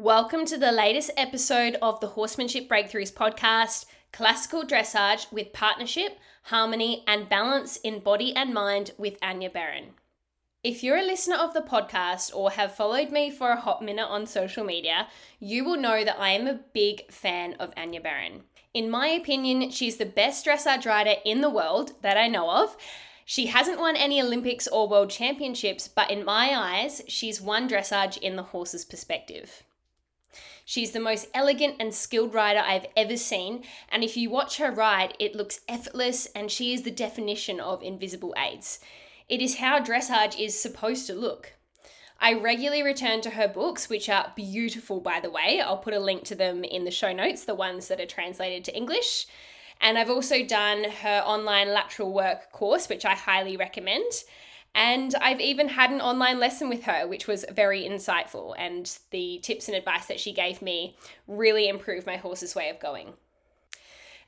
Welcome to the latest episode of the Horsemanship Breakthroughs podcast, Classical Dressage with Partnership, Harmony, and Balance in Body and Mind with Anja Beran. If you're a listener of the podcast or have followed me for a hot minute on social media, you will know that I am a big fan of Anja Beran. In my opinion, she's the best dressage rider in the world that I know of. She hasn't won any Olympics or world championships, but in my eyes, she's won dressage in the horse's perspective. She's the most elegant and skilled rider I've ever seen, and if you watch her ride, it looks effortless and she is the definition of invisible aids. It is how dressage is supposed to look. I regularly return to her books, which are beautiful, by the way. I'll put a link to them in the show notes, the ones that are translated to English. And I've also done her online lateral work course, which I highly recommend. And I've even had an online lesson with her, which was very insightful. And the tips and advice that she gave me really improved my horse's way of going.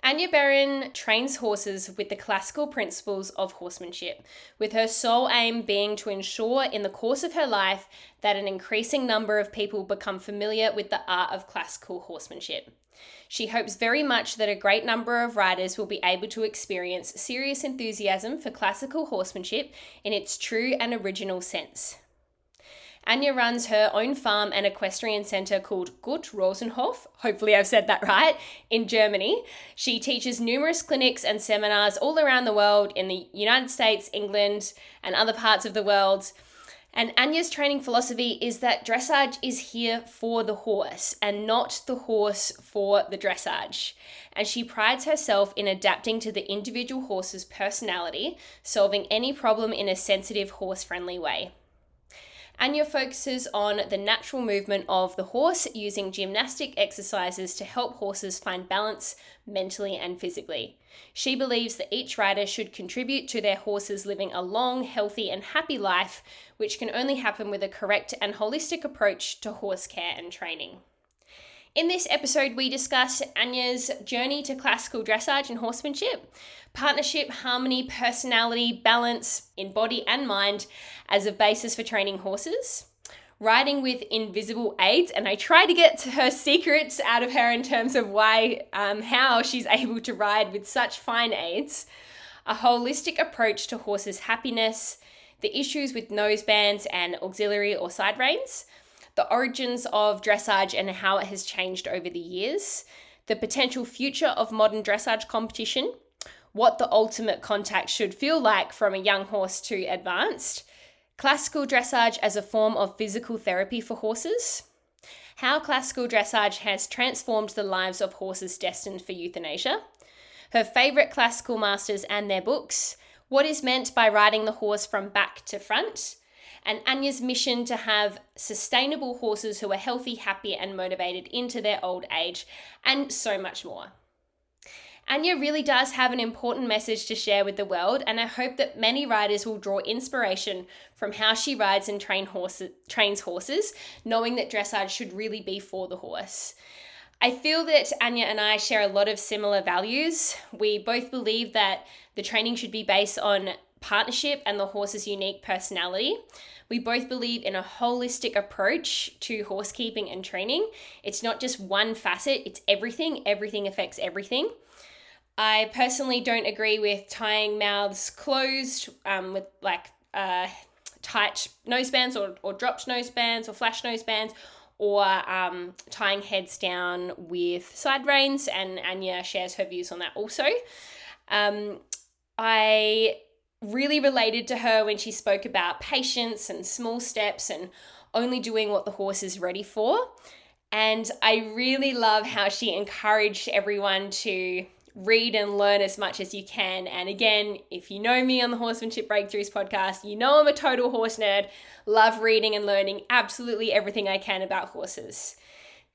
Anja Beran trains horses with the classical principles of horsemanship, with her sole aim being to ensure in the course of her life that an increasing number of people become familiar with the art of classical horsemanship. She hopes very much that a great number of riders will be able to experience serious enthusiasm for classical horsemanship in its true and original sense. Anja runs her own farm and equestrian centre called Gut Rosenhof, hopefully I've said that right, in Germany. She teaches numerous clinics and seminars all around the world in the United States, England, and other parts of the world. And Anja's training philosophy is that dressage is here for the horse and not the horse for the dressage. And she prides herself in adapting to the individual horse's personality, solving any problem in a sensitive, horse friendly way. Anja focuses on the natural movement of the horse using gymnastic exercises to help horses find balance mentally and physically. She believes that each rider should contribute to their horses living a long, healthy, and happy life, which can only happen with a correct and holistic approach to horse care and training. In this episode, we discuss Anja's journey to classical dressage and horsemanship, partnership, harmony, personality, balance in body and mind as a basis for training horses, riding with invisible aids, and I try to get to her secrets out of her in terms of why, um, how she's able to ride with such fine aids, a holistic approach to horses' happiness, the issues with nose bands and auxiliary or side reins the origins of dressage and how it has changed over the years, the potential future of modern dressage competition, what the ultimate contact should feel like from a young horse to advanced, classical dressage as a form of physical therapy for horses, how classical dressage has transformed the lives of horses destined for euthanasia, her favourite classical masters and their books, what is meant by riding the horse from back to front, and Anja's mission to have sustainable horses who are healthy, happy, and motivated into their old age, and so much more. Anja really does have an important message to share with the world, and I hope that many riders will draw inspiration from how she rides and train horses, trains horses, knowing that dressage should really be for the horse. I feel that Anja and I share a lot of similar values. We both believe that the training should be based on partnership and the horse's unique personality. We both believe in a holistic approach to horse keeping and training. It's not just one facet, it's everything. Everything affects everything. I personally don't agree with tying mouths closed um, with like uh, tight nosebands or, or dropped nosebands or flash nosebands or um, tying heads down with side reins. And Anja shares her views on that also. Um, I really related to her when she spoke about patience and small steps and only doing what the horse is ready for. And I really love how she encouraged everyone to read and learn as much as you can. And again, if you know me on the Horsemanship Breakthroughs podcast, you know I'm a total horse nerd, love reading and learning absolutely everything I can about horses.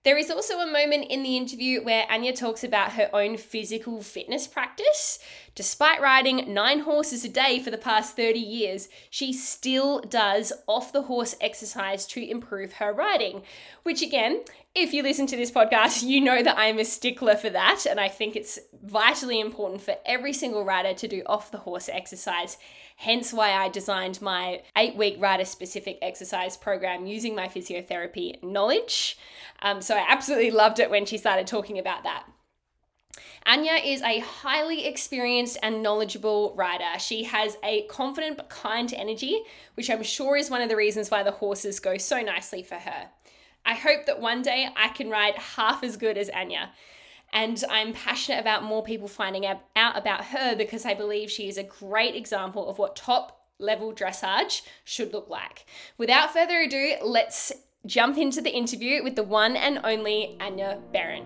There is also a moment in the interview where Anja talks about her own physical fitness practice. Despite riding nine horses a day for the past 30 years, she still does off the horse exercise to improve her riding, which again, if you listen to this podcast, you know that I'm a stickler for that. And I think it's vitally important for every single rider to do off the horse exercise. Hence why I designed my eight week rider specific exercise program using my physiotherapy knowledge. Um, so I absolutely loved it when she started talking about that. Anja is a highly experienced and knowledgeable rider. She has a confident but kind energy, which I'm sure is one of the reasons why the horses go so nicely for her. I hope that one day I can ride half as good as Anja. And I'm passionate about more people finding out about her because I believe she is a great example of what top level dressage should look like. Without further ado, let's jump into the interview with the one and only Anja Beran.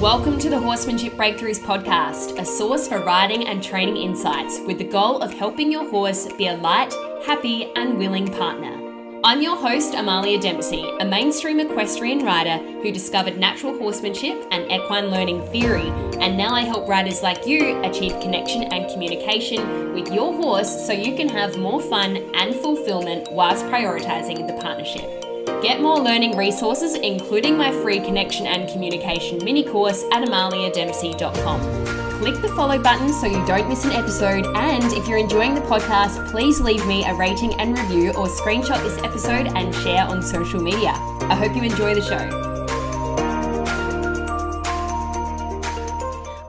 Welcome to the Horsemanship Breakthroughs podcast, a source for riding and training insights with the goal of helping your horse be a light, happy, and willing partner. I'm your host, Amalia Dempsey, a mainstream equestrian rider who discovered natural horsemanship and equine learning theory, and now I help riders like you achieve connection and communication with your horse so you can have more fun and fulfillment whilst prioritizing the partnership. Get more learning resources, including my free connection and communication mini course at amaliadempsey.com. Click the follow button so you don't miss an episode. And if you're enjoying the podcast, please leave me a rating and review or screenshot this episode and share on social media. I hope you enjoy the show.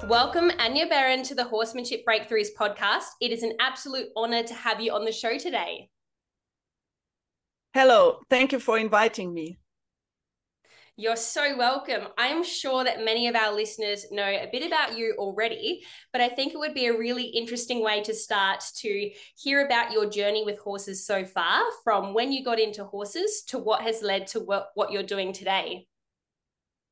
Welcome, Anja Beran, to the Horsemanship Breakthroughs podcast. It is an absolute honor to have you on the show today. Hello, thank you for inviting me. You're so welcome. I'm sure that many of our listeners know a bit about you already, but I think it would be a really interesting way to start to hear about your journey with horses so far, from when you got into horses to what has led to what, what you're doing today.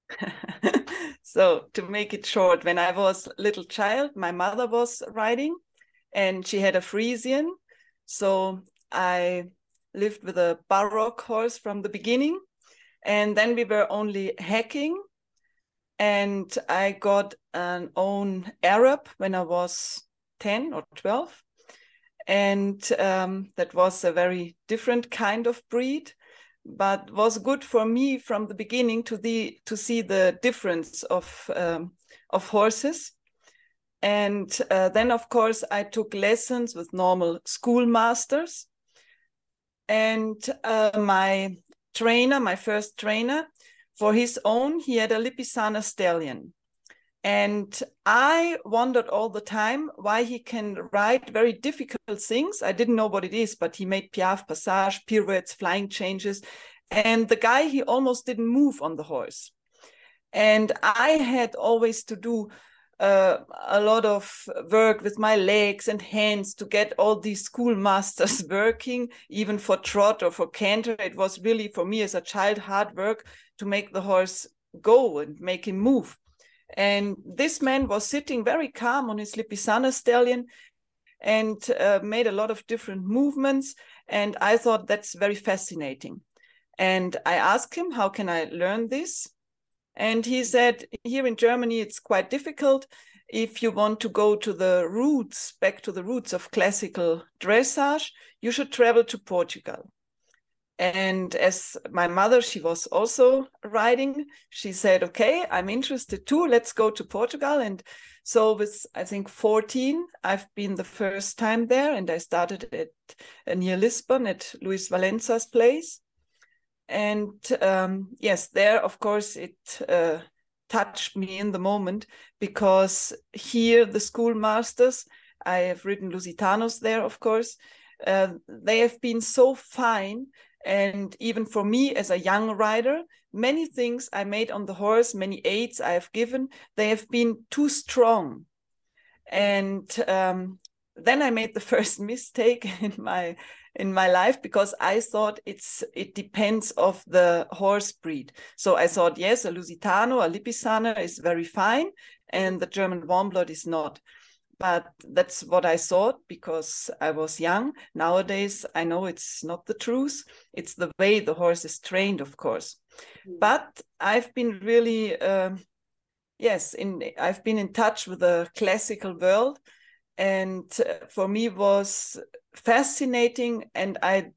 so, to make it short, when I was a little child, my mother was riding and she had a Friesian. So, I lived with a Baroque horse from the beginning. And then we were only hacking. And I got an own Arab when I was 10 or 12. And um, that was a very different kind of breed, but was good for me from the beginning to the to see the difference of um, of horses. And uh, then, of course, I took lessons with normal schoolmasters and uh, my trainer, my first trainer, for his own, he had a Lipizzaner stallion. And I wondered all the time why he can ride very difficult things. I didn't know what it is, but he made piaffe passage, pirouettes, flying changes. And the guy, he almost didn't move on the horse. And I had always to do uh, a lot of work with my legs and hands to get all these schoolmasters working, even for trot or for canter. It was really for me as a child hard work to make the horse go and make him move. And this man was sitting very calm on his Lipizzaner stallion and uh, made a lot of different movements. And I thought that's very fascinating. And I asked him, How can I learn this? And he said, here in Germany, it's quite difficult. If you want to go to the roots, back to the roots of classical dressage, you should travel to Portugal. And as my mother, she was also riding, she said, okay, I'm interested too. Let's go to Portugal. And so with, I think, 14, I've been the first time there. And I started at near Lisbon at Luis Valença's place and um, yes there of course it uh, touched me in the moment because here the schoolmasters i have written lusitanos there of course uh, they have been so fine. And even for me as a young rider many things i made on the horse many aids i have given they have been too strong. And um, then i made the first mistake in my in my life because I thought it's it depends of the horse breed. So I thought yes, a Lusitano, a Lipizzaner is very fine, and the German Warmblood is not. but that's what I thought because I was young. Nowadays, I know it's not the truth. It's the way the horse is trained, of course. Mm. But I've been really, uh, yes, in I've been in touch with the classical world, and uh, for me was fascinating, and I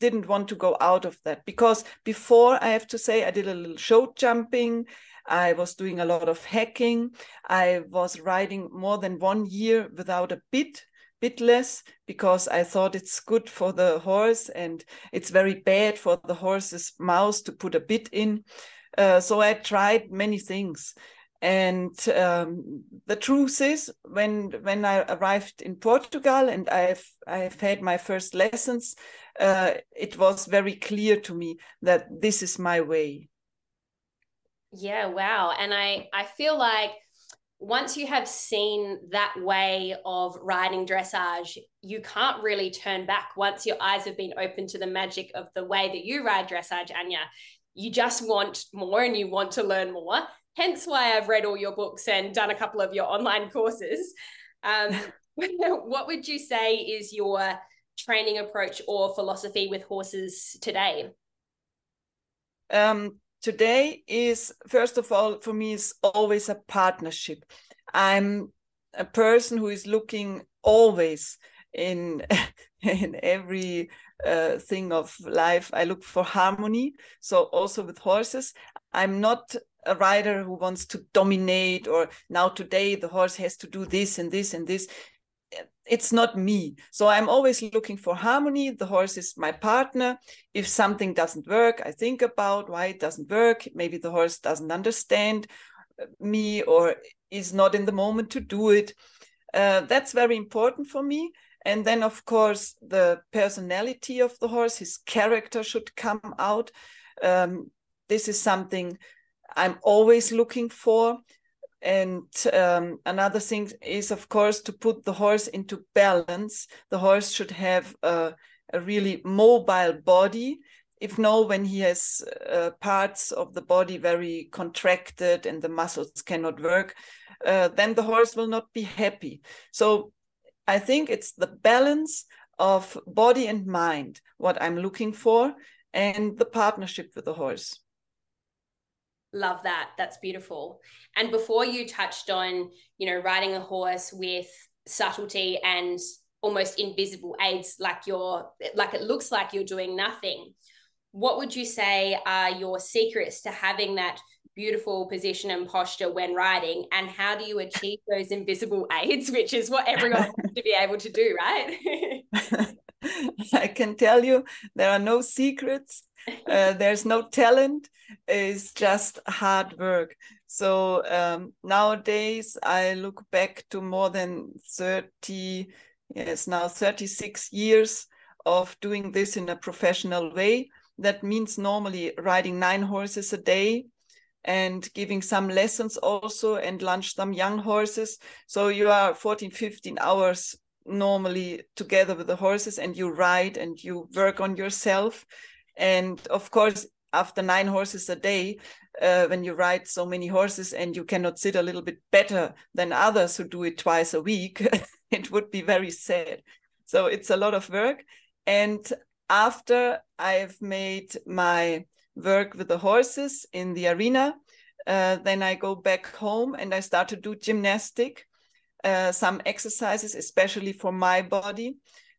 didn't want to go out of that because before I have to say I did a little show jumping I was doing a lot of hacking. I was riding more than one year without a bit, bit less because I thought it's good for the horse and it's very bad for the horse's mouth to put a bit in. Uh, so I tried many things. And um, the truth is, when when I arrived in Portugal and I've I've had my first lessons, uh, it was very clear to me that this is my way yeah, wow. And I I feel like once you have seen that way of riding dressage, you can't really turn back. Once your eyes have been open to the magic of the way that you ride dressage, Anja, you just want more and you want to learn more. Hence why I've read all your books and done a couple of your online courses. Um, what would you say is your training approach or philosophy with horses today? Um, today is first of all for me is always a partnership i'm a person who is looking always in in every uh, thing of life i look for harmony so also with horses i'm not a rider who wants to dominate or now today the horse has to do this and this and this it's not me. So I'm always looking for harmony. The horse is my partner. If something doesn't work, I think about why it doesn't work. Maybe the horse doesn't understand uh, me or is not in the moment to do it. Uh, that's very important for me. And then, of course, the personality of the horse, his character should come out. Um, this is something I'm always looking for. And um, another thing is, of course, to put the horse into balance. The horse should have a, a really mobile body. If no, when he has uh, parts of the body very contracted and the muscles cannot work, uh, then the horse will not be happy. So I think it's the balance of body and mind what I'm looking for and the partnership with the horse. Love that. That's beautiful. And before you touched on, you know, riding a horse with subtlety and almost invisible aids, like you're like it looks like you're doing nothing. What would you say are your secrets to having that beautiful position and posture when riding? And how do you achieve those invisible aids, which is what everyone wants to be able to do, right? I can tell you there are no secrets. Uh, there's no talent. It's just hard work. So um, nowadays, I look back to more than 30, yes, now 36 years of doing this in a professional way. That means normally riding nine horses a day and giving some lessons also and lunge some young horses. So you are 14, 15 hours normally together with the horses and you ride and you work on yourself and of course after nine horses a day uh, when you ride so many horses and you cannot sit a little bit better than others who do it twice a week it would be very sad. So it's a lot of work. And after i've made my work with the horses in the arena uh, then i go back home and i start to do gymnastic uh, some exercises, especially for my body,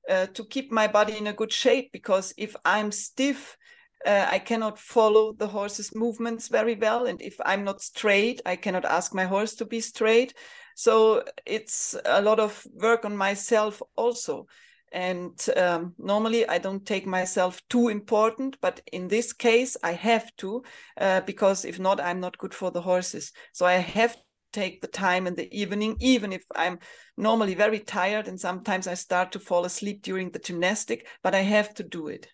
uh, to keep my body in a good shape. Because if I'm stiff, uh, I cannot follow the horse's movements very well. And if I'm not straight, I cannot ask my horse to be straight. So it's a lot of work on myself also. And um, normally I don't take myself too important, but in this case I have to, uh, because if not, I'm not good for the horses. So I have take the time in the evening, even if I'm normally very tired and sometimes I start to fall asleep during the gymnastic, but I have to do it.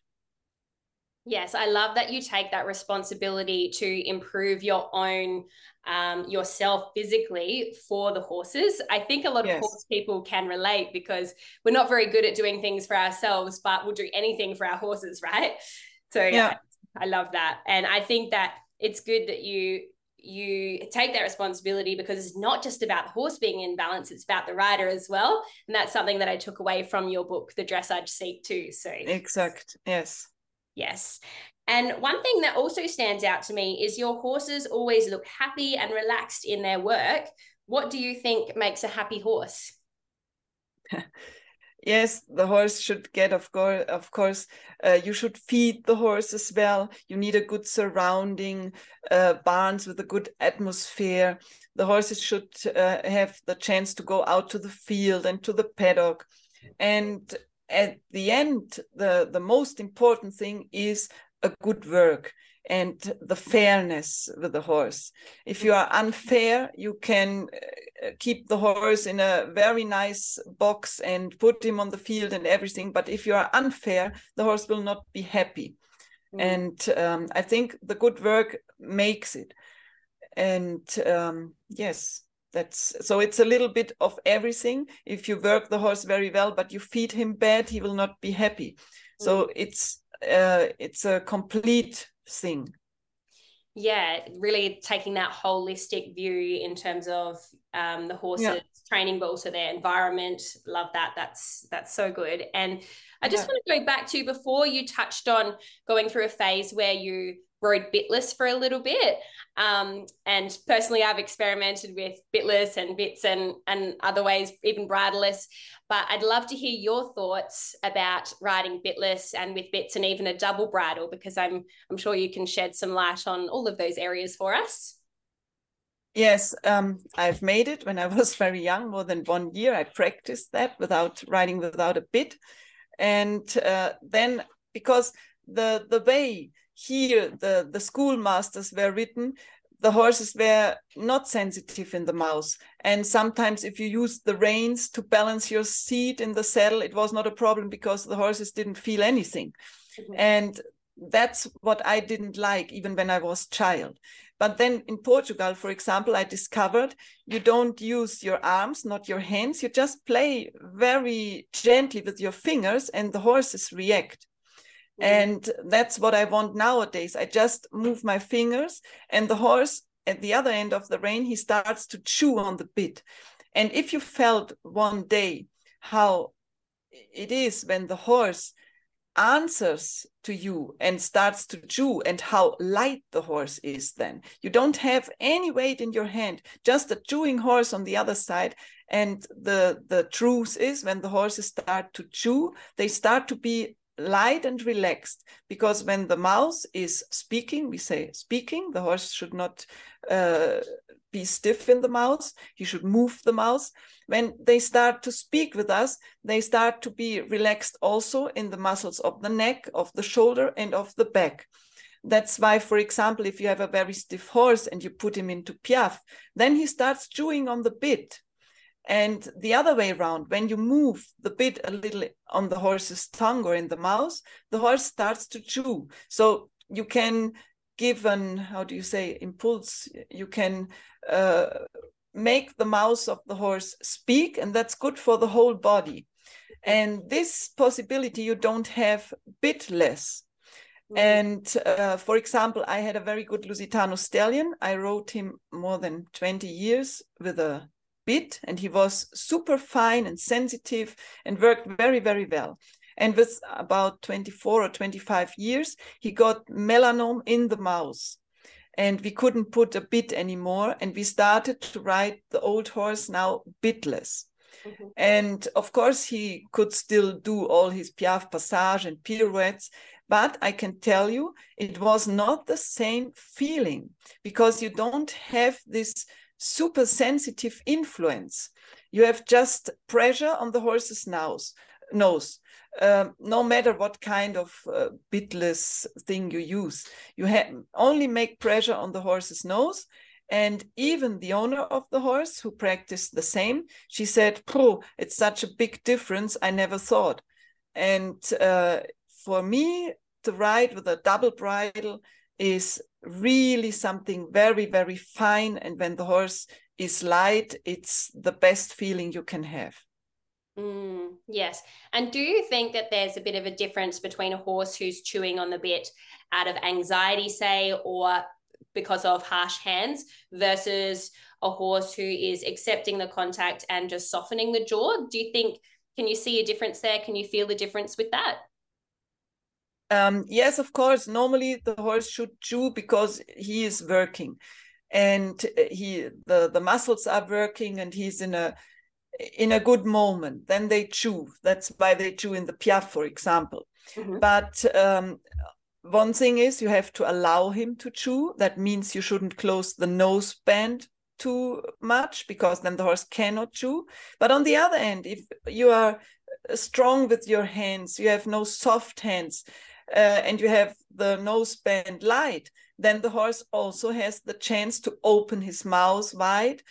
Yes, I love that you take that responsibility to improve your own um, yourself physically for the horses. I think a lot yes. of horse people can relate because we're not very good at doing things for ourselves, but we'll do anything for our horses, right? So yeah, I love that, and I think that it's good that you you take that responsibility because it's not just about the horse being in balance, it's about the rider as well. And that's something that I took away from your book, The Dressage Seat, too. So, exact. Yes. Yes. And one thing that also stands out to me is your horses always look happy and relaxed in their work. What do you think makes a happy horse? yes the horse should get of course of course uh, you should feed the horse as well. You need a good surrounding uh, barns with a good atmosphere. The horses should uh, have the chance to go out to the field and to the paddock. And at the end the the most important thing is a good work and the fairness with the horse. If you are unfair, you can uh, keep the horse in a very nice box and put him on the field and everything. But if you are unfair, the horse will not be happy. Mm. And um, I think the good work makes it. And um, yes, that's so it's a little bit of everything. If you work the horse very well, but you feed him bad, he will not be happy. Mm. So it's uh, it's a complete thing yeah really taking that holistic view in terms of um, the horses yeah. training but also their environment love that that's that's so good and i just yeah. want to go back to before you touched on going through a phase where you rode bitless for a little bit. Um, and personally, I've experimented with bitless and bits and and other ways, even bridleless. But I'd love to hear your thoughts about riding bitless and with bits and even a double bridle, because I'm I'm sure you can shed some light on all of those areas for us. Yes, um, I've made it when I was very young, more than one year. I practiced that without riding without a bit, and uh, then because the the way here the, the schoolmasters were written, the horses were not sensitive in the mouth. And sometimes if you used the reins to balance your seat in the saddle, it was not a problem because the horses didn't feel anything. Mm-hmm. And that's what I didn't like even when I was child. But then in Portugal, for example, I discovered you don't use your arms, not your hands. You just play very gently with your fingers and the horses react. Mm. And that's what I want nowadays. I just move my fingers, and the horse at the other end of the rein, he starts to chew on the bit. And if you felt one day how it is when the horse answers to you and starts to chew and how light the horse is then you don't have any weight in your hand just a chewing horse on the other side and the the truth is when the horses start to chew they start to be light and relaxed because when the mouse is speaking we say speaking the horse should not uh, be stiff in the mouth he should move the mouth when they start to speak with us they start to be relaxed also in the muscles of the neck of the shoulder and of the back. That's why for example if you have a very stiff horse and you put him into piaffe then he starts chewing on the bit and the other way around, when you move the bit a little on the horse's tongue or in the mouth, the horse starts to chew. So you can give an, how do you say, impulse. You can uh, make the mouth of the horse speak, and that's good for the whole body. And this possibility you don't have bitless. Mm-hmm. And uh, for example, I had a very good Lusitano stallion. I rode him more than 20 years with a bit and he was super fine and sensitive and worked very very well. And with about 24 or 25 years he got melanoma in the mouth and we couldn't put a bit anymore and we started to ride the old horse now bitless. Mm-hmm. and of course he could still do all his piaffe passage and pirouettes but i can tell you it was not the same feeling because you don't have this super sensitive influence. You have just pressure on the horse's nose, nose. Um, no matter what kind of uh, bitless thing you use, you only make pressure on the horse's nose. And even the owner of the horse, who practiced the same, she said, "Oh, it's such a big difference. I never thought." And uh, for me, to ride with a double bridle is really something very, very fine. And when the horse is light, it's the best feeling you can have. Mm, yes. And do you think that there's a bit of a difference between a horse who's chewing on the bit out of anxiety, say, or because of harsh hands versus a horse who is accepting the contact and just softening the jaw? Do you think, can you see a difference there? Can you feel the difference with that? Um, yes, of course. Normally, the horse should chew because he is working, and he the the muscles are working, and he's in a in a good moment. Then they chew. That's why they chew in the piaffe, for example. Mm-hmm. But um, one thing is you have to allow him to chew. That means you shouldn't close the nose band too much because then the horse cannot chew. But on the other end, if you are strong with your hands, you have no soft hands, uh, and you have the nose band light, then the horse also has the chance to open his mouth wide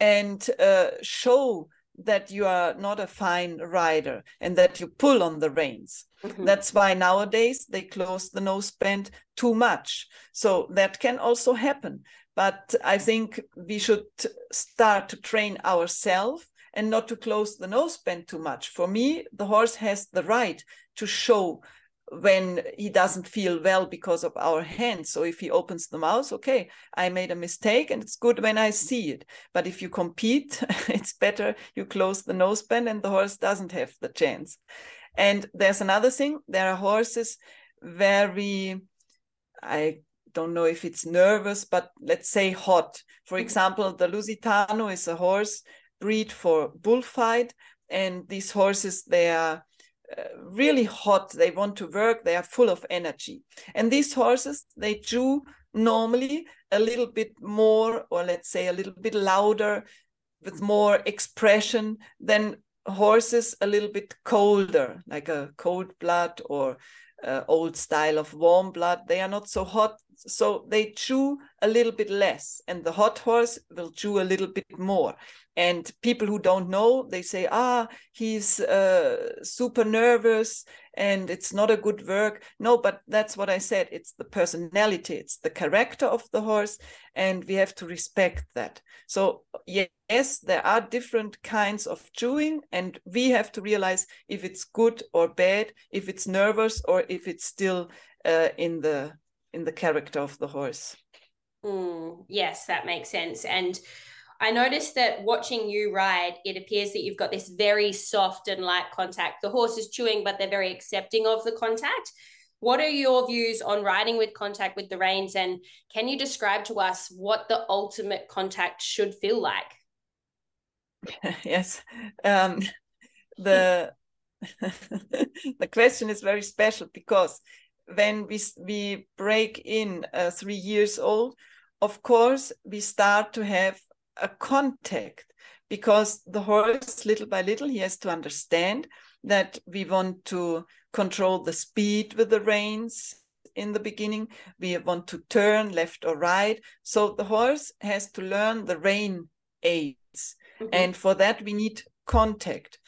and uh, show that you are not a fine rider and that you pull on the reins. Mm-hmm. That's why nowadays they close the nose band too much. So that can also happen. But I think we should start to train ourselves and not to close the nose band too much. For me, the horse has the right to show when he doesn't feel well because of our hands. So if he opens the mouth, okay, I made a mistake and it's good when I see it. But if you compete, it's better you close the noseband and the horse doesn't have the chance. And there's another thing, there are horses very, I don't know if it's nervous, but let's say hot. For mm-hmm. example, the Lusitano is a horse breed for bullfight. And these horses, they are really hot. They want to work. They are full of energy. And these horses they chew normally a little bit more or let's say a little bit louder with more expression than horses a little bit colder like a cold blood or uh, old style of warm blood. They are not so hot so they chew a little bit less and the hot horse will chew a little bit more. And people who don't know they say ah he's uh, super nervous and it's not a good work. No but that's what i said. It's the personality. It's the character of the horse and we have to respect that. So yes there are different kinds of chewing and we have to realize if it's good or bad if it's nervous or if it's still uh, in the in the character of the horse. Mm, yes, that makes sense. And I noticed that watching you ride, it appears that you've got this very soft and light contact. The horse is chewing, but they're very accepting of the contact. What are your views on riding with contact with the reins? And can you describe to us what the ultimate contact should feel like? yes. Um, the the question is very special because when we we break in uh, three years old, of course we start to have a contact because the horse, little by little, he has to understand that we want to control the speed with the reins in the beginning. We want to turn left or right. So the horse has to learn the rein aids. Mm-hmm. And for that, we need contact.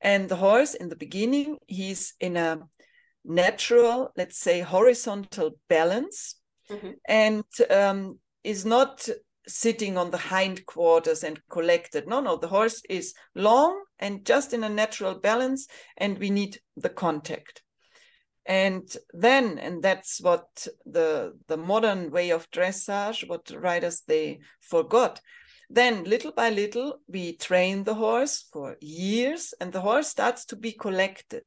And the horse in the beginning, he's in a natural, let's say, horizontal balance mm-hmm. and um, is not sitting on the hindquarters and collected. No, no, the horse is long and just in a natural balance, and we need the contact. And then, and that's what the the modern way of dressage, what riders they forgot. Then, little by little, we train the horse for years, and the horse starts to be collected.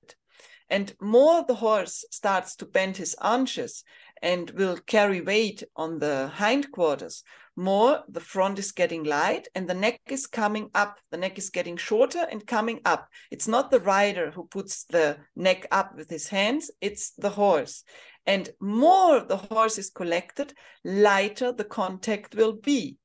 And more the horse starts to bend his haunches and will carry weight on the hindquarters, more the front is getting light and the neck is coming up. The neck is getting shorter and coming up. It's not the rider who puts the neck up with his hands, it's the horse. And more the horse is collected, lighter the contact will be.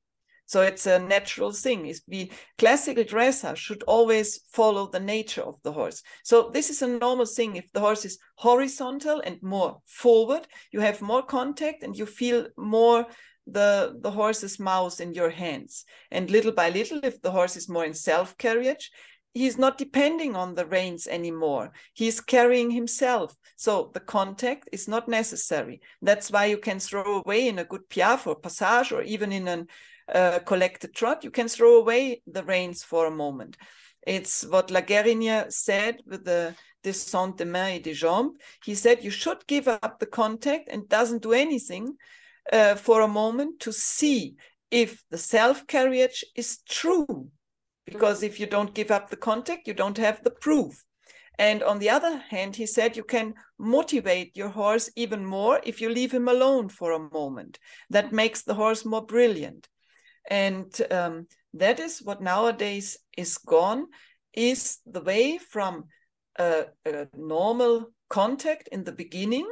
So it's a natural thing. Is the classical dressage should always follow the nature of the horse. So this is a normal thing. If the horse is horizontal and more forward, you have more contact and you feel more the the horse's mouth in your hands. And little by little, if the horse is more in self carriage, he's not depending on the reins anymore. He's carrying himself. So the contact is not necessary. That's why you can throw away in a good piaffe or passage or even in an uh, collected trot, you can throw away the reins for a moment. It's what Laguerinière said with the descente des mains et de jambes. He said you should give up the contact and doesn't do anything uh, for a moment to see if the self carriage is true. Because if you don't give up the contact, you don't have the proof. And on the other hand, he said you can motivate your horse even more if you leave him alone for a moment. That makes the horse more brilliant. And um, that is what nowadays is gone, is the way from a, a normal contact in the beginning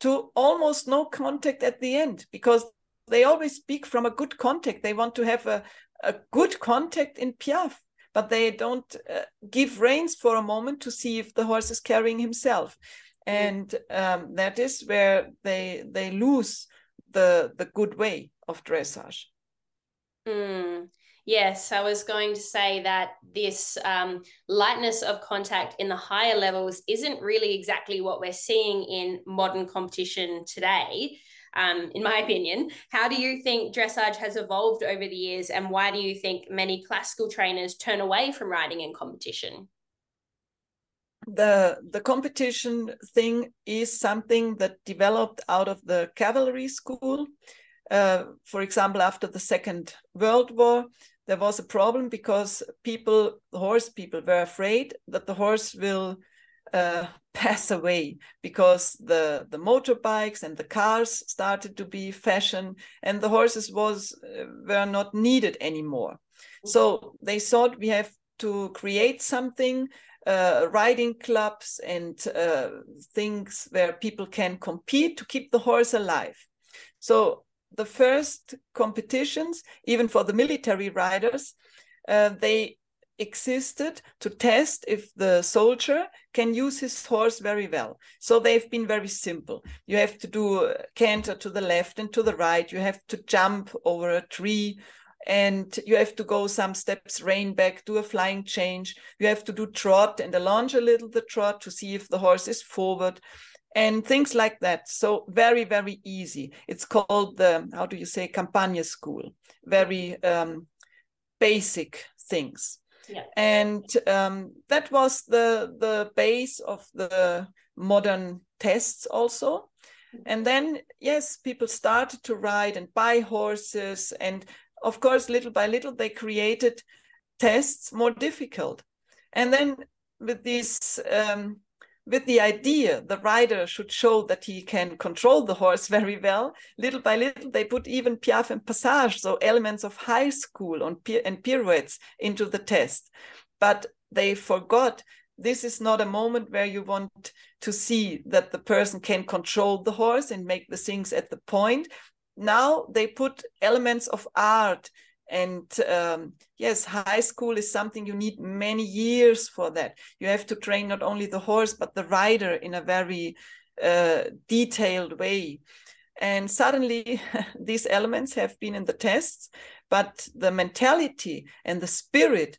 to almost no contact at the end because they always speak from a good contact. They want to have a, a good contact in piaffe, but they don't uh, give reins for a moment to see if the horse is carrying himself. Mm. And um, that is where they they lose the the good way of dressage. Mm. Yes, I was going to say that this um, lightness of contact in the higher levels isn't really exactly what we're seeing in modern competition today. Um, in my opinion, how do you think dressage has evolved over the years, and why do you think many classical trainers turn away from riding in competition? the the competition thing is something that developed out of the cavalry school. Uh, for example, after the Second World War, there was a problem because people, horse people, were afraid that the horse will uh, pass away because the the motorbikes and the cars started to be fashion and the horses was uh, were not needed anymore. So they thought we have to create something uh, riding clubs and uh, things where people can compete to keep the horse alive. So the first competitions, even for the military riders, uh, they existed to test if the soldier can use his horse very well. So they've been very simple. You have to do canter to the left and to the right. You have to jump over a tree and you have to go some steps rein back, do a flying change. You have to do trot and allonge a little the trot to see if the horse is forward and things like that. So very, very easy. It's called the, how do you say, Campagne school. Very um, basic things. Yeah. And um, that was the, the base of the modern tests also. And then, yes, people started to ride and buy horses. And of course, little by little, they created tests more difficult. And then with these um, with the idea the rider should show that he can control the horse very well, little by little they put even piaffe and passage, so elements of high school on and pirouettes into the test. But they forgot this is not a moment where you want to see that the person can control the horse and make the things at the point. Now they put elements of art and um, yes high school is something you need many years for that. You have to train not only the horse but the rider in a very uh, detailed way. And suddenly these elements have been in the tests but the mentality and the spirit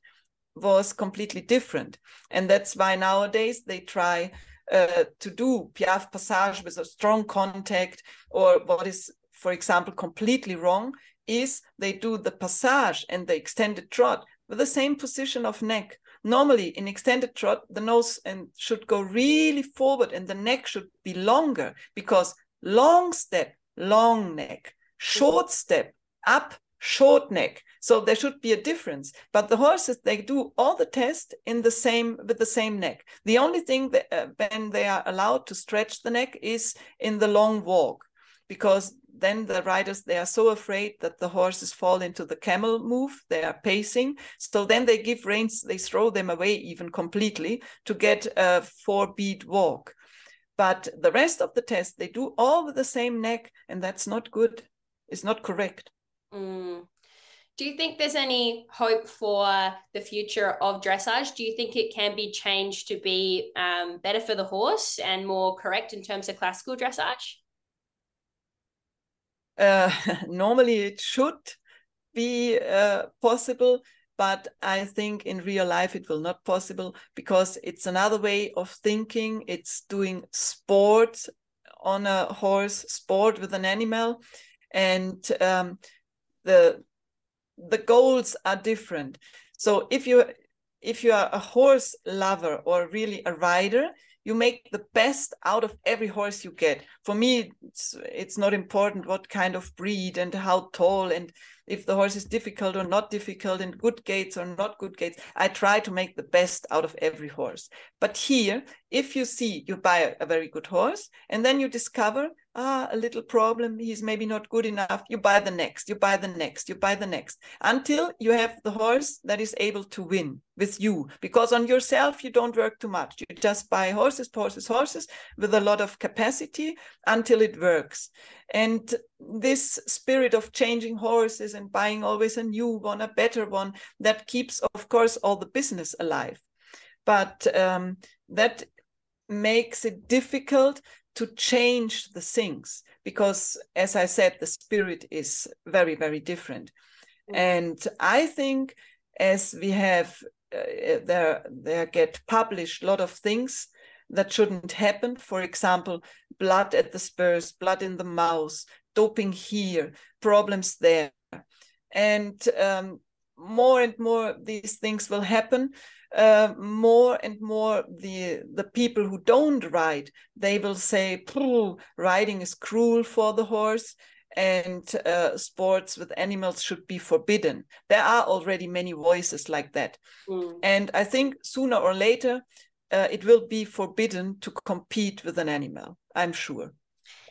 was completely different. And that's why nowadays they try uh, to do piaffe passage with a strong contact or what is for example completely wrong is they do the passage and the extended trot with the same position of neck. Normally, in extended trot, the nose and should go really forward and the neck should be longer because long step, long neck, short step, up, short neck. So there should be a difference. But the horses, they do all the test in the same with the same neck. The only thing that uh, when they are allowed to stretch the neck is in the long walk because then the riders they are so afraid that the horses fall into the camel move they are pacing. So then they give reins they throw them away even completely to get a four beat walk. But the rest of the test they do all with the same neck and that's not good. It's not correct. Mm. do you think there's any hope for the future of dressage? Do you think it can be changed to be um, better for the horse and more correct in terms of classical dressage uh, normally it should be uh, possible, but I think in real life it will not possible because it's another way of thinking. It's doing sport on a horse, sport with an animal, and um, the the goals are different. So if you if you are a horse lover or really a rider, you make the best out of every horse you get. For me it's, it's not important what kind of breed and how tall and if the horse is difficult or not difficult and good gaits or not good gaits. I try to make the best out of every horse. But here if you see you buy a very good horse and then you discover ah a little problem he's maybe not good enough you buy the next you buy the next you buy the next until you have the horse that is able to win with you because on yourself you don't work too much you just buy horses horses horses with a lot of capacity until it works and this spirit of changing horses and buying always a new one, a better one, that keeps, of course, all the business alive. But um, that makes it difficult to change the things because, as I said, the spirit is very, very different. Mm-hmm. And I think as we have uh, there, there get published a lot of things that shouldn't happen. For example, blood at the spurs, blood in the mouth, doping here, problems there. And um, more and more these things will happen. Uh, more and more the the people who don't ride they will say riding is cruel for the horse and uh, sports with animals should be forbidden there are already many voices like that mm. and i think sooner or later uh, it will be forbidden to compete with an animal i'm sure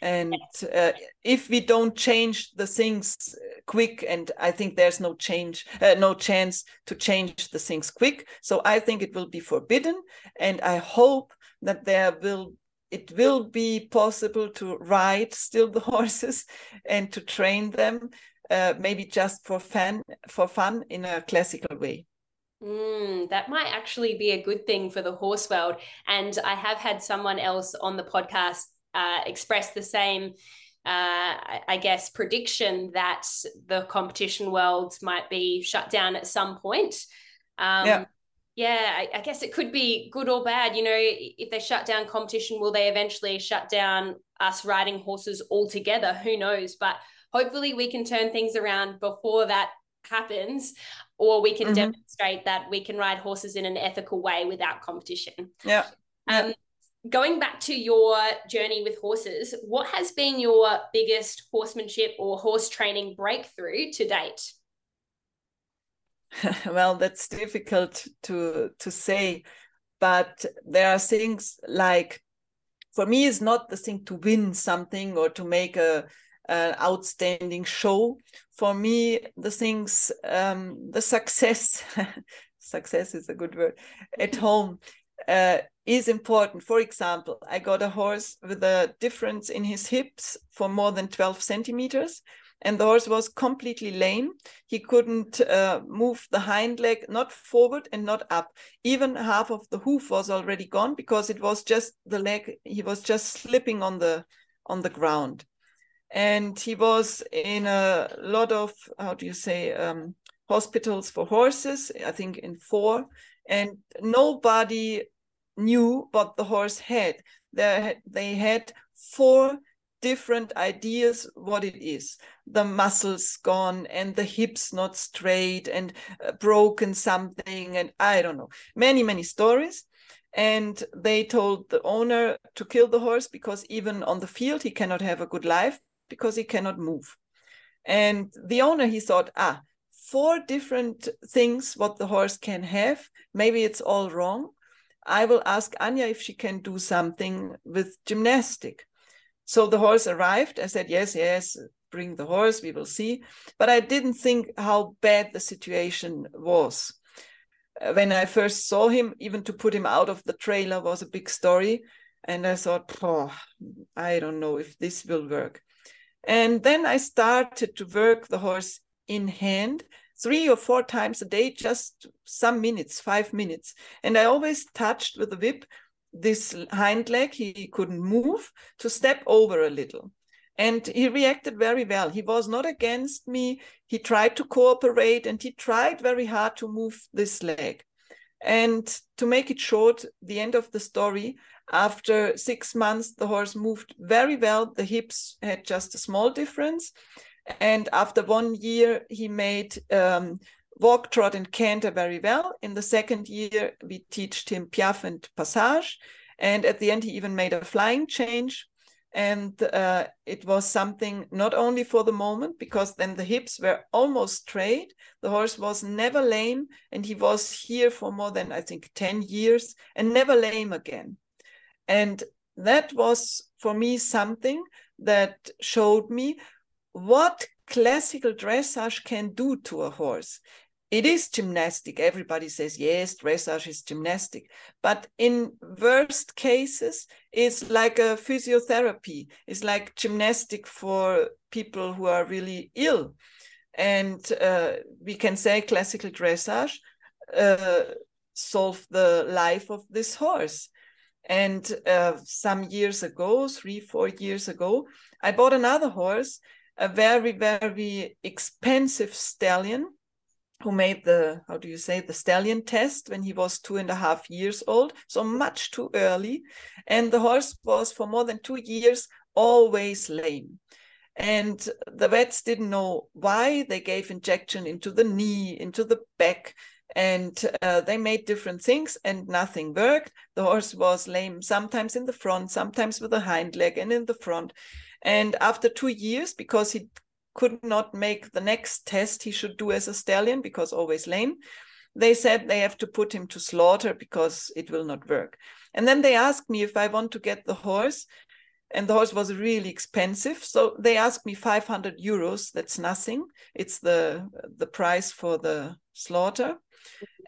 and uh, if we don't change the things quick and i think there's no change uh, no chance to change the things quick so i think it will be forbidden and i hope that there will it will be possible to ride still the horses and to train them uh, maybe just for fun for fun in a classical way Mm, that might actually be a good thing for the horse world. And I have had someone else on the podcast uh, express the same, uh, I guess, prediction that the competition world might be shut down at some point. Um, yeah. Yeah, I, I guess it could be good or bad. You know, if they shut down competition, will they eventually shut down us riding horses altogether? Who knows? But hopefully, we can turn things around before that happens or we can mm-hmm. demonstrate that we can ride horses in an ethical way without competition. Yeah. Um, going back to your journey with horses, what has been your biggest horsemanship or horse training breakthrough to date? well, that's difficult to to say, but there are things like for me it's not the thing to win something or to make a an outstanding show. For me, the things, um, the success, success is a good word, at home uh, is important. For example, I got a horse with a difference in his hips for more than 12 centimeters. And the horse was completely lame. He couldn't uh, move the hind leg, not forward and not up. Even half of the hoof was already gone because it was just the leg. He was just slipping on the on the ground and he was in a lot of how do you say um, hospitals for horses i think in four and nobody knew what the horse had they, they had four different ideas what it is. The muscles gone and the hips not straight and uh, broken something and i don't know. Many many stories. And they told the owner to kill the horse because even on the field he cannot have a good life because he cannot move. And the owner, he thought, ah, four different things what the horse can have. Maybe it's all wrong. I will ask Anja if she can do something with gymnastic. So the horse arrived. I said, yes, yes, bring the horse, we will see. But I didn't think how bad the situation was. Uh, when I first saw him, even to put him out of the trailer was a big story. And I thought, oh, I don't know if this will work. And then I started to work the horse in hand three or four times a day, just some minutes, five minutes. And I always touched with the whip this hind leg, he couldn't move, to step over a little. And he reacted very well. He was not against me. He tried to cooperate and he tried very hard to move this leg. And to make it short, the end of the story, after six months, the horse moved very well. The hips had just a small difference. And after one year, he made um, walk, trot, and canter very well. In the second year, we taught him piaffe and passage. And at the end, he even made a flying change. And uh, it was something not only for the moment, because then the hips were almost straight. The horse was never lame, and he was here for more than, I think, 10 years and never lame again. And that was for me something that showed me what classical dressage can do to a horse. It is gymnastic. Everybody says, yes, dressage is gymnastic. But in worst cases, it's like a physiotherapy. It's like gymnastic for people who are really ill. And uh, we can say classical dressage uh, solve the life of this horse. And uh, some years ago, three, four years ago, I bought another horse, a very, very expensive stallion who made the, how do you say, the stallion test when he was two and a half years old. So much too early. And the horse was for more than two years always lame. And the vets didn't know why. They gave injection into the knee, into the back, and uh, they made different things and nothing worked the horse was lame sometimes in the front sometimes with a hind leg and in the front and after two years because he could not make the next test he should do as a stallion because always lame they said they have to put him to slaughter because it will not work. And then they asked me if i want to get the horse and the horse was really expensive. So they asked me 500 euros. That's nothing. It's the the price for the slaughter.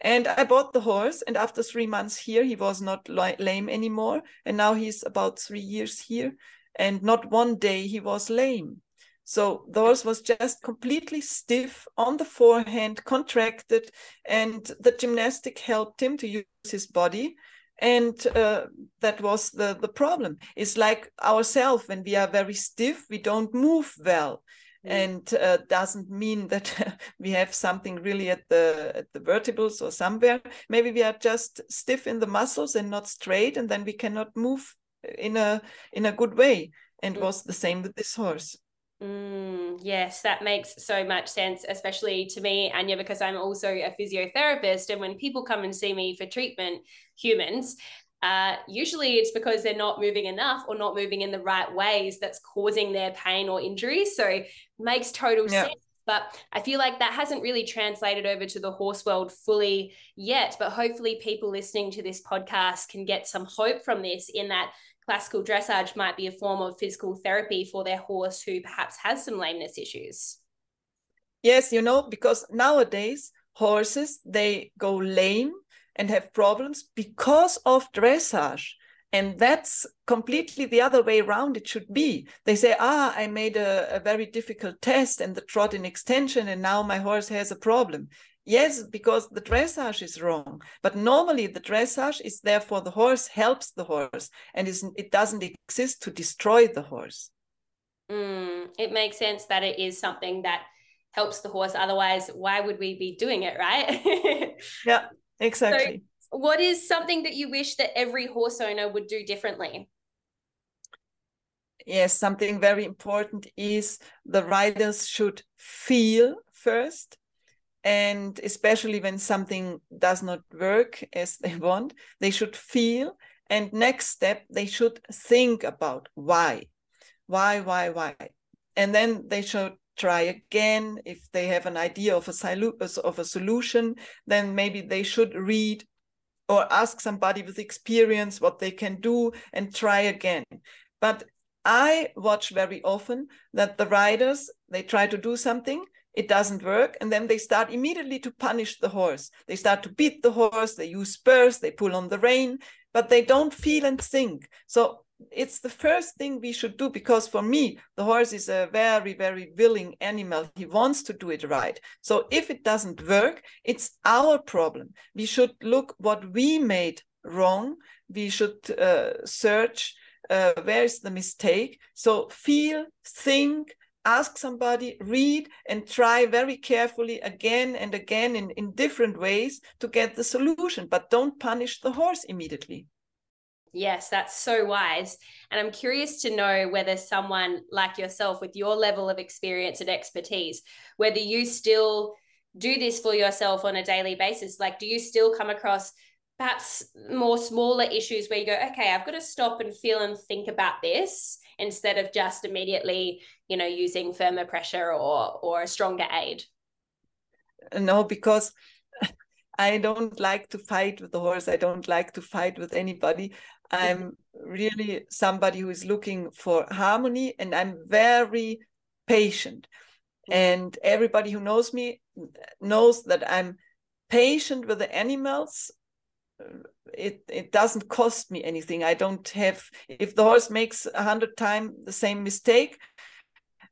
And I bought the horse, and after three months here, he was not lame anymore. And now he's about three years here, and not one day he was lame. So the horse was just completely stiff on the forehand, contracted, and the gymnastic helped him to use his body. And uh, that was the, the problem. It's like ourselves, when we are very stiff, we don't move well. Mm. and uh, doesn't mean that we have something really at the at the vertebrals or somewhere maybe we are just stiff in the muscles and not straight and then we cannot move in a in a good way and mm. was the same with this horse Mm, yes, that makes so much sense, especially to me, Anja, because I'm also a physiotherapist. And when people come and see me for treatment, humans, uh, usually it's because they're not moving enough or not moving in the right ways that's causing their pain or injury. So makes total yeah. sense. But I feel like that hasn't really translated over to the horse world fully yet. But hopefully, people listening to this podcast can get some hope from this in that classical dressage might be a form of physical therapy for their horse who perhaps has some lameness issues. Yes, you know, because nowadays horses they go lame and have problems because of dressage. And that's completely the other way around it should be. They say, ah, I made a, a very difficult test and the trot in extension, and now my horse has a problem. Yes, because the dressage is wrong. But normally the dressage is there for the horse, helps the horse, and it doesn't exist to destroy the horse. Mm, it makes sense that it is something that helps the horse. Otherwise, why would we be doing it, right? yeah. Exactly. So what is something that you wish that every horse owner would do differently? Yes, something very important is the riders should feel first. And especially when something does not work as they want, they should feel. And next step, they should think about why, why, why, why. And then they should try again. If they have an idea of a, of a solution, then maybe they should read or ask somebody with experience what they can do and try again. But I watch very often that the riders, they try to do something, it doesn't work, and then they start immediately to punish the horse. They start to beat the horse, they use spurs, they pull on the rein, but they don't feel and think. So it's the first thing we should do because for me the horse is a very very willing animal. He wants to do it right. So if it doesn't work it's our problem. We should look what we made wrong. We should uh, search uh, where is the mistake. So feel think ask somebody read and try very carefully again and again in, in different ways to get the solution but don't punish the horse immediately Yes, that's so wise. And I'm curious to know whether someone like yourself, with your level of experience and expertise, whether you still do this for yourself on a daily basis. Like, do you still come across perhaps more smaller issues where you go, okay, I've got to stop and feel and think about this instead of just immediately, you know, using firmer pressure or or a stronger aid? No, because I don't like to fight with the horse. I don't like to fight with anybody. I'm really somebody who is looking for harmony and I'm very patient. Mm-hmm. And everybody who knows me knows that I'm patient with the animals. It it doesn't cost me anything. I don't have if the horse makes a hundred times the same mistake,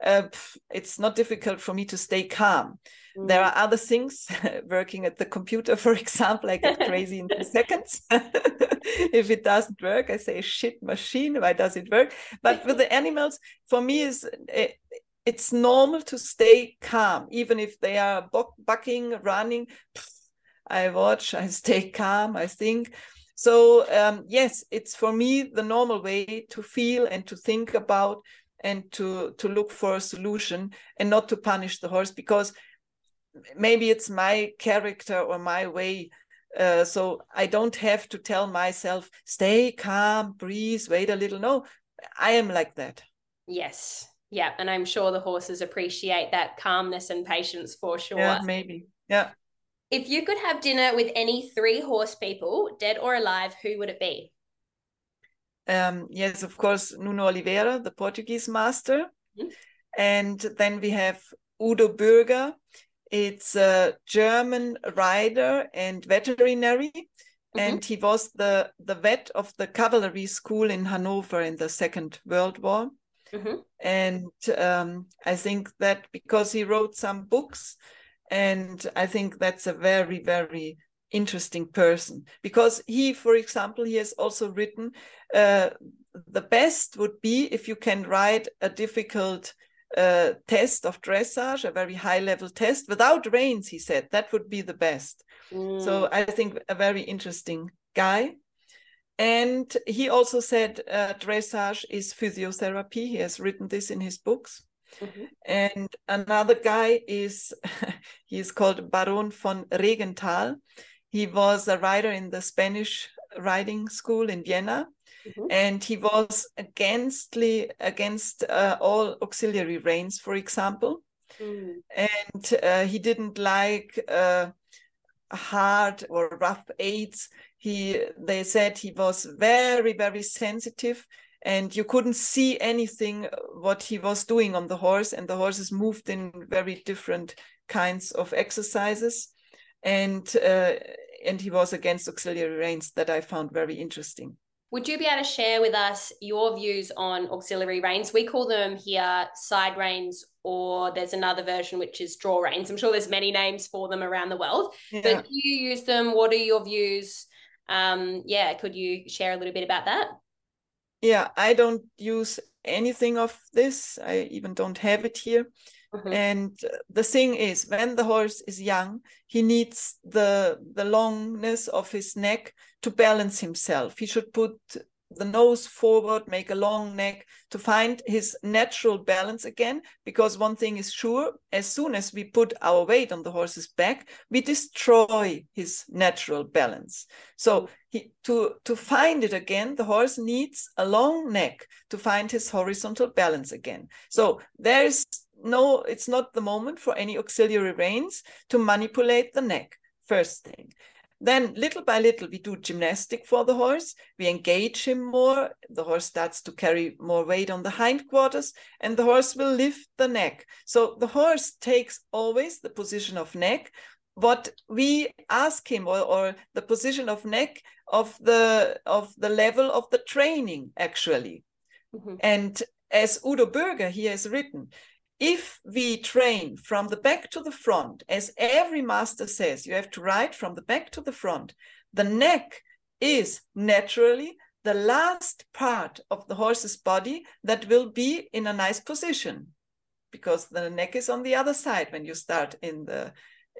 uh, it's not difficult for me to stay calm. Mm. There are other things, working at the computer, for example, I get crazy in two seconds. if it doesn't work, I say, shit machine, why does it work? But with the animals, for me, is it, eh, it's normal to stay calm, even if they are bucking, running. I watch, I stay calm, I think. So, um, yes, it's for me the normal way to feel and to think about and to to look for a solution and not to punish the horse because maybe it's my character or my way. Uh, so i don't have to tell myself stay calm breathe wait a little. No i am like that. Yes. Yeah and i'm sure the horses appreciate that calmness and patience for sure. yeah maybe. Yeah if you could have dinner with any three horse people dead or alive who would it be um, yes, of course, Nuno Oliveira, the Portuguese master. Mm-hmm. And then we have Udo Bürger. It's a German rider and veterinary. Mm-hmm. And he was the, the vet of the cavalry school in Hanover in the Second World War. Mm-hmm. And um, I think that because he wrote some books, and I think that's a very, very interesting person. Because he for example he has also written uh, the best would be if you can write a difficult uh, test of dressage a very high level test without reins he said. That would be the best. Mm. so i think a very interesting guy. And he also said uh, dressage is physiotherapy. He has written this in his books Mm-hmm. And another guy is he is called Baron von Regenthal. He was a writer in the Spanish Riding School in Vienna. Mm-hmm. And he was againstly against uh, all auxiliary reins, for example. Mm. And uh, he didn't like uh, hard or rough aids. He they said he was very very sensitive, and you couldn't see anything what he was doing on the horse. And the horses moved in very different kinds of exercises and uh, and he was against auxiliary reins that I found very interesting. Would you be able to share with us your views on auxiliary reins? We call them here side reins, or there's another version which is draw reins. I'm sure there's many names for them around the world. Yeah. But do you use them? What are your views? Um, yeah, could you share a little bit about that? Yeah, I don't use anything of this. I even don't have it here. Mm-hmm. And the thing is, when the horse is young, he needs the the longness of his neck to balance himself. He should put the nose forward, make a long neck to find his natural balance again. Because one thing is sure, as soon as we put our weight on the horse's back, we destroy his natural balance. So he, to, to find it again, the horse needs a long neck to find his horizontal balance again. So there's no, it's not the moment for any auxiliary reins to manipulate the neck, first thing. Then, little by little, we do gymnastic for the horse. We engage him more. The horse starts to carry more weight on the hindquarters, and the horse will lift the neck. So, the horse takes always the position of neck. What we ask him, or, or the position of neck of the of the level of the training, actually. Mm-hmm. And as Udo Bürger he has written, if we train from the back to the front, as every master says, you have to ride from the back to the front, the neck is naturally the last part of the horse's body that will be in a nice position because the neck is on the other side when you start in the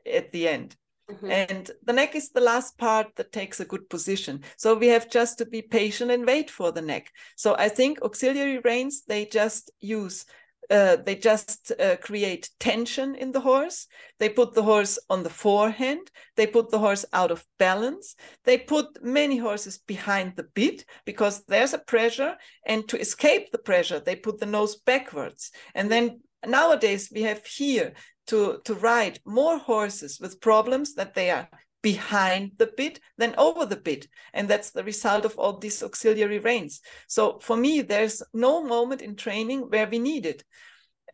at the end. Mm-hmm. And the neck is the last part that takes a good position. So we have just to be patient and wait for the neck. So I think auxiliary reins, they just use uh, they just uh, create tension in the horse. They put the horse on the forehand. They put the horse out of balance. They put many horses behind the bit because there's a pressure. And to escape the pressure, they put the nose backwards. And then nowadays we have here to, to ride more horses with problems that they are behind the bit than over the bit. And that's the result of all these auxiliary reins. So for me, there's no moment in training where we need it.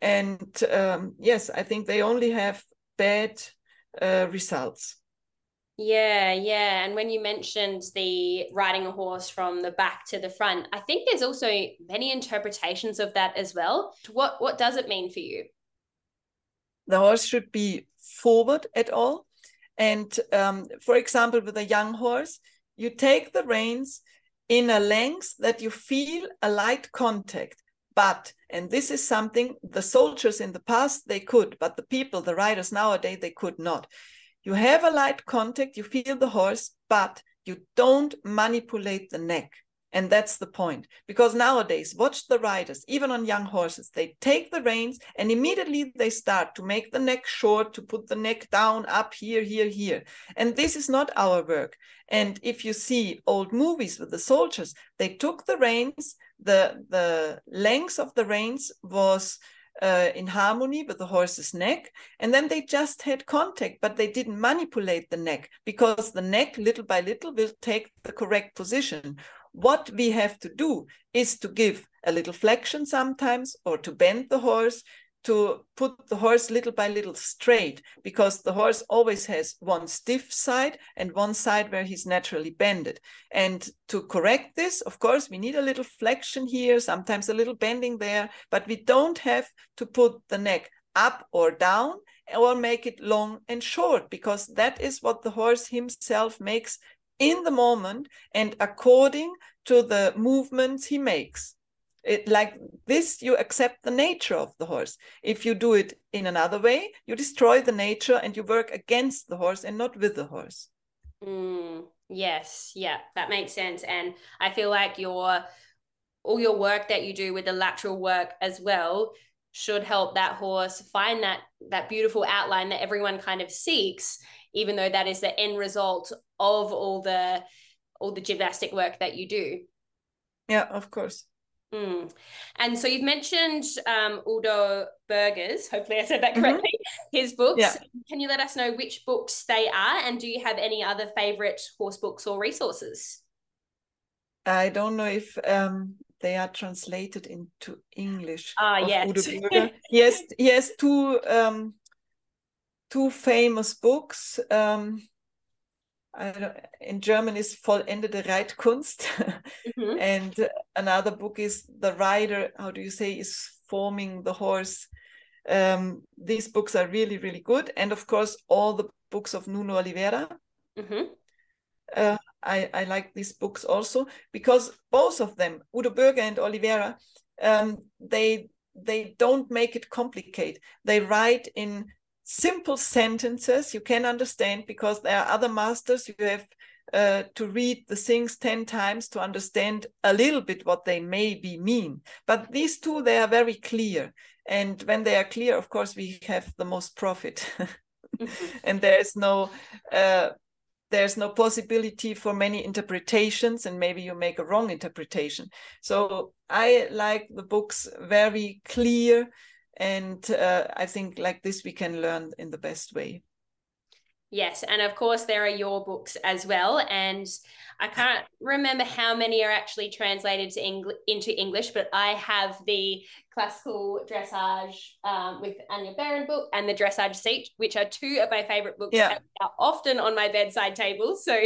And um, yes, I think they only have bad uh, results. Yeah, yeah. And when you mentioned the riding a horse from the back to the front, I think there's also many interpretations of that as well. What what does it mean for you? The horse should be forward at all and um, for example, with a young horse, you take the reins in a length that you feel a light contact. But, and this is something the soldiers in the past they could, but the people, the riders nowadays, they could not. You have a light contact, you feel the horse, but you don't manipulate the neck. And that's the point. Because nowadays, watch the riders, even on young horses, they take the reins and immediately they start to make the neck short, to put the neck down, up here, here, here. And this is not our work. And if you see old movies with the soldiers, they took the reins, the, the length of the reins was uh, in harmony with the horse's neck. And then they just had contact, but they didn't manipulate the neck because the neck, little by little, will take the correct position. What we have to do is to give a little flexion sometimes or to bend the horse to put the horse little by little straight because the horse always has one stiff side and one side where he's naturally bended. And to correct this, of course, we need a little flexion here, sometimes a little bending there, but we don't have to put the neck up or down or make it long and short because that is what the horse himself makes in the moment and according to the movements he makes. It, like this, you accept the nature of the horse. If you do it in another way, you destroy the nature and you work against the horse and not with the horse. Mm, yes, yeah, that makes sense. And I feel like your all your work that you do with the lateral work as well should help that horse find that that beautiful outline that everyone kind of seeks even though that is the end result of all the all the gymnastic work that you do yeah of course mm. and so you've mentioned um, Udo Bürger's hopefully i said that mm-hmm. correctly mm-hmm. his books yeah. can you let us know which books they are and do you have any other favorite horse books or resources i don't know if um, they are translated into english ah yes yes yes two um, two famous books. Um, in German is Vollendete Reitkunst. Mm-hmm. and another book is The Rider, how do you say, is forming the horse. Um, these books are really, really good. And of course, all the books of Nuno Oliveira. Mm-hmm. Uh, I, I like these books also because both of them, Udo Bürger and Oliveira, um, they they don't make it complicated. They write in simple sentences you can understand because there are other masters you have uh, to read the things 10 times to understand a little bit what they maybe mean. But these two they are very clear. And when they are clear of course we have the most profit. Mm-hmm. and there's no uh, there's no possibility for many interpretations and maybe you make a wrong interpretation. So i like the books very clear and uh, i think like this we can learn in the best way. Yes and of course there are your books as well and i can't remember how many are actually translated to Engl- into english but i have the classical dressage um, with Anja Beran book and the dressage seat which are two of my favorite books yeah. are often on my bedside table. So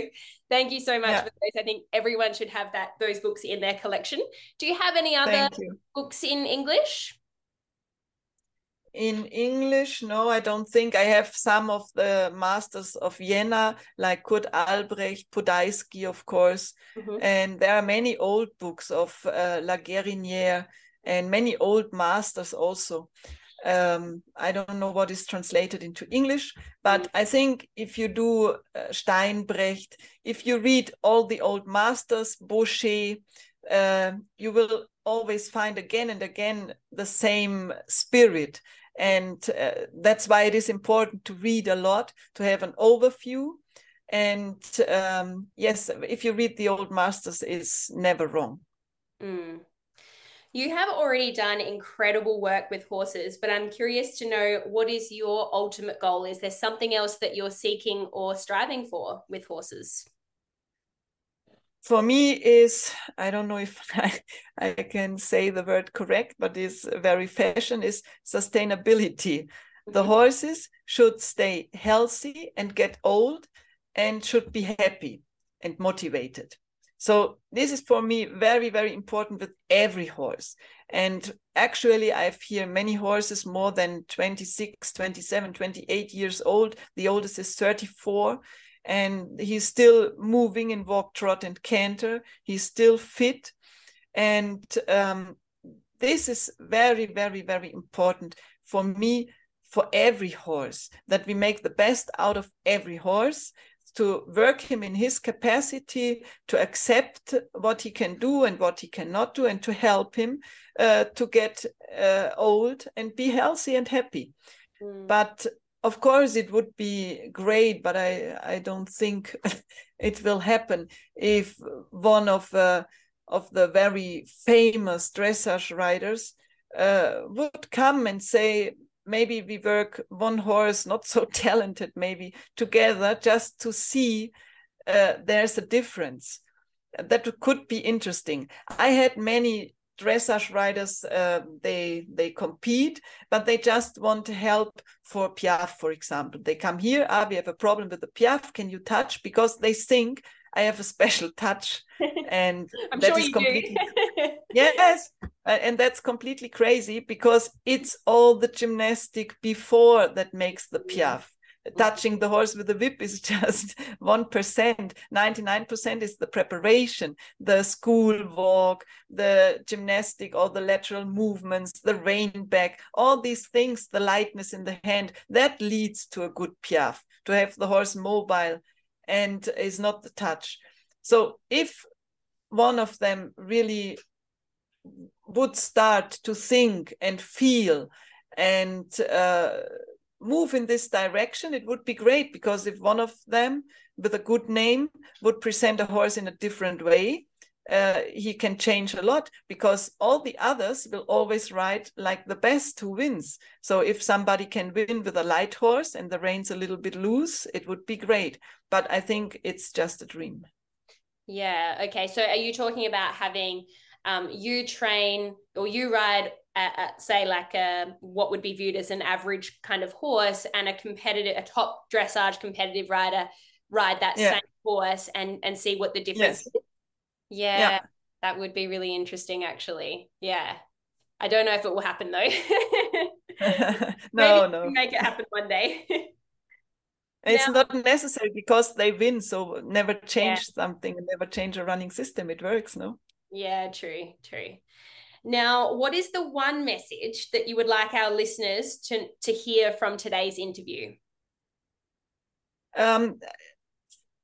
thank you so much yeah. for those. I think everyone should have that those books in their collection. Do you have any other books in english in English, no, I don't think. I have some of the masters of Vienna, like Kurt Albrecht, Podhajsky, of course. Mm-hmm. And there are many old books of uh, La Guérinière and many old masters also. Um, I don't know what is translated into English, but mm-hmm. I think if you do uh, Steinbrecht, if you read all the old masters, Baucher, uh, you will always find again and again the same spirit. And uh, that's why it is important to read a lot to have an overview. And um, yes if you read the old masters is never wrong. Mm. you have already done incredible work with horses but i'm curious to know what is your ultimate goal? Is there something else that you're seeking or striving for with horses for me is i don't know if I, I can say the word correct but is very fashion is sustainability. The mm-hmm. horses should stay healthy and get old and should be happy and motivated. So this is for me very very important with every horse. And actually i've here many horses more than 26 27 28 years old. The oldest is 34 and he's still moving in walk, trot, and canter. He's still fit. And um, this is very, very, very important for me, for every horse, that we make the best out of every horse to work him in his capacity to accept what he can do and what he cannot do and to help him uh, to get uh, old and be healthy and happy mm. but of course it would be great but i i don't think it will happen if one of uh, of the very famous dressage riders uh, would come and say maybe we work one horse not so talented maybe together just to see uh, there's a difference. That could be interesting. I had many dressage riders uh, they they compete but they just want to help for piaffe for example. They come here ah we have a problem with the piaffe can you touch? Because they think i have a special touch. And that sure is completely yes and that's completely crazy because it's all the gymnastic before that makes the piaffe touching the horse with a whip is just 1%. 99% is the preparation, the school walk, the gymnastic, all the lateral movements, the rein back, all these things, the lightness in the hand, that leads to a good piaffe, to have the horse mobile and is not the touch. So if one of them really would start to think and feel and uh, move in this direction, it would be great because if one of them with a good name would present a horse in a different way, uh, he can change a lot because all the others will always ride like the best who wins. So if somebody can win with a light horse and the reins a little bit loose, it would be great. But I think it's just a dream. Yeah. Okay. So are you talking about having um, you train or you ride at, say like a what would be viewed as an average kind of horse and a competitive a top dressage competitive rider ride that yeah. same horse and and see what the difference yes. yeah, yeah, that would be really interesting actually. Yeah. I don't know if it will happen though. No no. make it happen one day. It's now, not necessary because they win so never change yeah. something never change a running system. It works no? Yeah true true now, what is the one message that you would like our listeners to, to hear from today's interview? Um,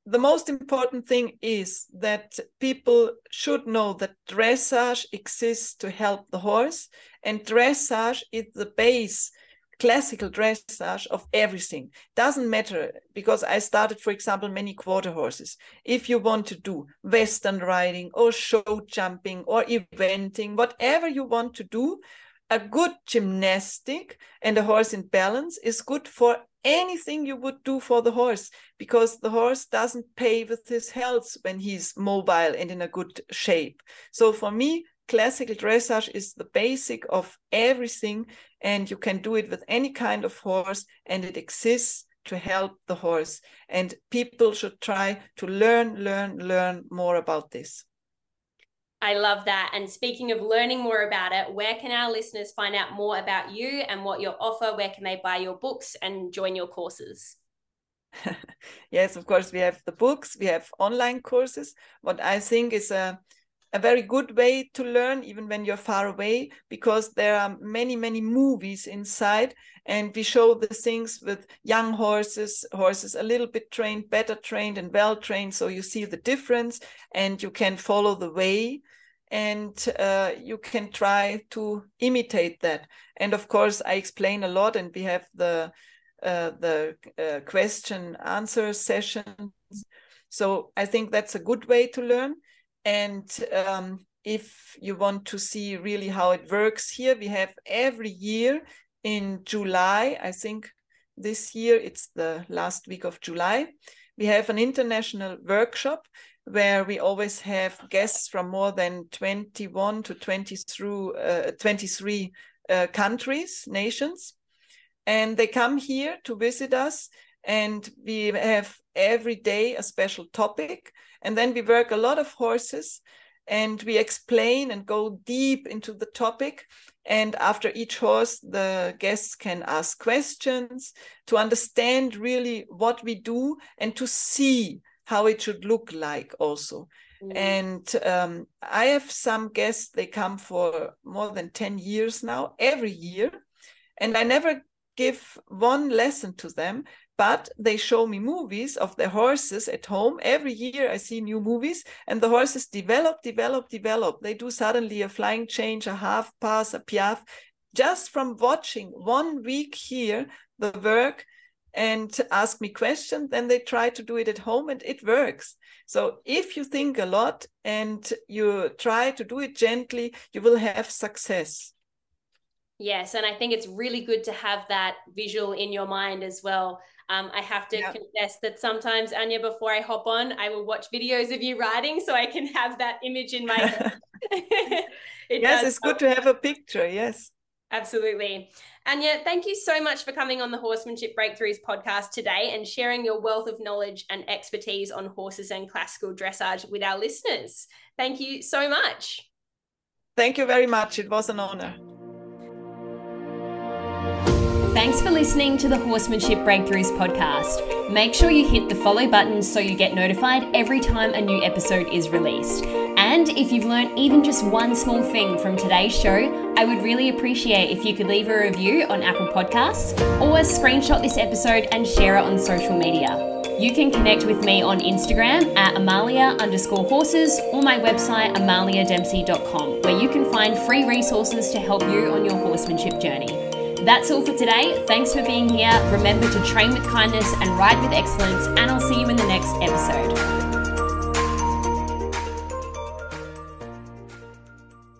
the most important thing is that people should know that dressage exists to help the horse, and dressage is the base classical dressage of everything. Doesn't matter because i started for example many quarter horses. If you want to do western riding or show jumping or eventing whatever you want to do a good gymnastic and a horse in balance is good for anything you would do for the horse because the horse doesn't pay with his health when he's mobile and in a good shape. So for me classical dressage is the basic of everything and you can do it with any kind of horse and it exists to help the horse and people should try to learn learn learn more about this I love that. And speaking of learning more about it, where can our listeners find out more about you and what you offer? Where can they buy your books and join your courses? yes, of course, we have the books, we have online courses. What I think is a a very good way to learn even when you're far away because there are many many movies inside and we show the things with young horses horses a little bit trained better trained and well trained so you see the difference and you can follow the way and uh, you can try to imitate that. And of course, I explain a lot, and we have the uh, the uh, question answer sessions. So I think that's a good way to learn. And um, if you want to see really how it works here, we have every year in July, I think this year it's the last week of July, we have an international workshop where we always have guests from more than 21 to 20 through, uh, 23 uh, countries, nations. And they come here to visit us, and we have every day a special topic. And then we work a lot of horses and we explain and go deep into the topic. And after each horse, the guests can ask questions to understand really what we do and to see how it should look like also. Mm. And um, I have some guests, they come for more than 10 years now, every year. And I never give one lesson to them, but they show me movies of the horses at home. Every year I see new movies, and the horses develop, develop, develop. They do suddenly a flying change, a half pass, a piaffe, just from watching one week here the work and ask me questions. Then they try to do it at home, and it works. So if you think a lot and you try to do it gently, you will have success. Yes, and I think it's really good to have that visual in your mind as well. Um, I have to confess that sometimes, Anja, before I hop on, I will watch videos of you riding so I can have that image in my head. it yes, it's good to have a picture. Yes. Absolutely. Anja, thank you so much for coming on the Horsemanship Breakthroughs podcast today and sharing your wealth of knowledge and expertise on horses and classical dressage with our listeners. Thank you so much. Thank you very much. It was an honor. Thanks for listening to the Horsemanship Breakthroughs podcast. Make sure you hit the follow button so you get notified every time a new episode is released. And if you've learned even just one small thing from today's show, I would really appreciate if you could leave a review on Apple Podcasts or screenshot this episode and share it on social media. You can connect with me on Instagram at Amalia underscore horses or my website amaliadempsey.com, where you can find free resources to help you on your horsemanship journey. That's all for today. Thanks for being here. Remember to train with kindness and ride with excellence, and I'll see you in the next episode.